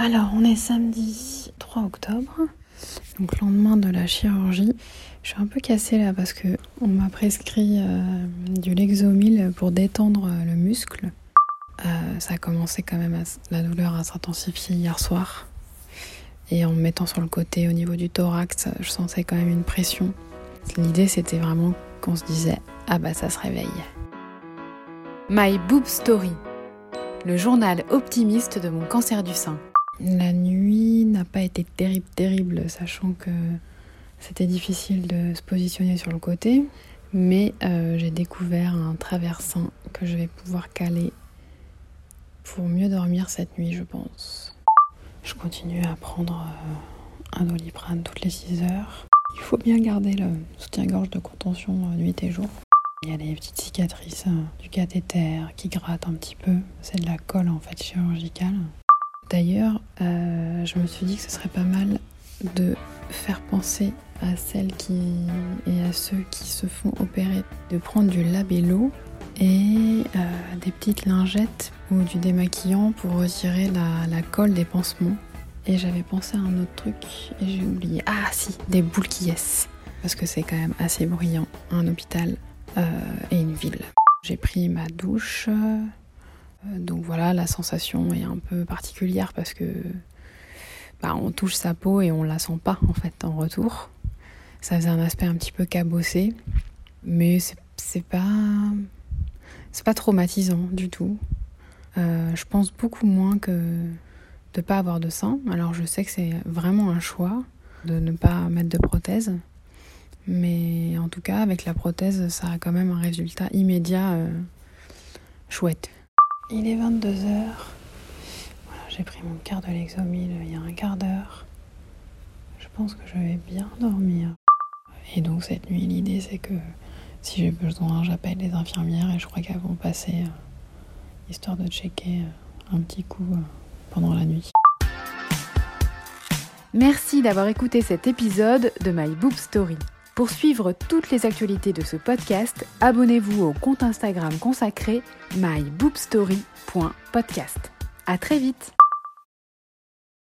Alors, on est samedi 3 octobre, donc lendemain de la chirurgie. Je suis un peu cassée là parce que on m'a prescrit euh, du Lexomil pour détendre euh, le muscle. Euh, ça a commencé quand même, la douleur à s'intensifier hier soir. Et en me mettant sur le côté au niveau du thorax, je sentais quand même une pression. L'idée c'était vraiment qu'on se disait ah bah ça se réveille. My Boob Story, le journal optimiste de mon cancer du sein. La nuit n'a pas été terrible, terrible, sachant que c'était difficile de se positionner sur le côté. Mais euh, j'ai découvert un traversin que je vais pouvoir caler pour mieux dormir cette nuit, je pense. Je continue à prendre euh, un doliprane toutes les 6 heures. Il faut bien garder le soutien-gorge de contention euh, nuit et jour. Il y a les petites cicatrices du cathéter qui grattent un petit peu. C'est de la colle en fait chirurgicale. D'ailleurs, euh, je me suis dit que ce serait pas mal de faire penser à celles qui et à ceux qui se font opérer de prendre du labello et euh, des petites lingettes ou du démaquillant pour retirer la, colle des pansements. Et j'avais pensé à un autre truc et j'ai oublié. Ah si, des boules qui Parce que c'est quand même assez bruyant, un hôpital euh, et une ville. J'ai pris ma douche, donc voilà, la sensation est un peu particulière parce que bah, on touche sa peau et on la sent pas en fait en retour. Ça faisait un aspect un petit peu cabossé, mais c'est pas c'est pas traumatisant du tout. Euh, je pense beaucoup moins que de pas avoir de sein. Alors je sais que c'est vraiment un choix de ne pas mettre de prothèse, mais en tout cas avec la prothèse, ça a quand même un résultat immédiat euh, chouette. Il est 22h. Voilà, j'ai pris mon quart de Lexomil il y a un quart d'heure. Je pense que je vais bien dormir. Et donc cette nuit, l'idée c'est que si j'ai besoin, j'appelle les infirmières et je crois qu'elles vont passer euh, histoire de checker euh, un petit coup euh, pendant la nuit. Merci d'avoir écouté cet épisode de My Boob Story. Pour suivre toutes les actualités de ce podcast, abonnez-vous au compte Instagram consacré myboobstory.podcast. À très vite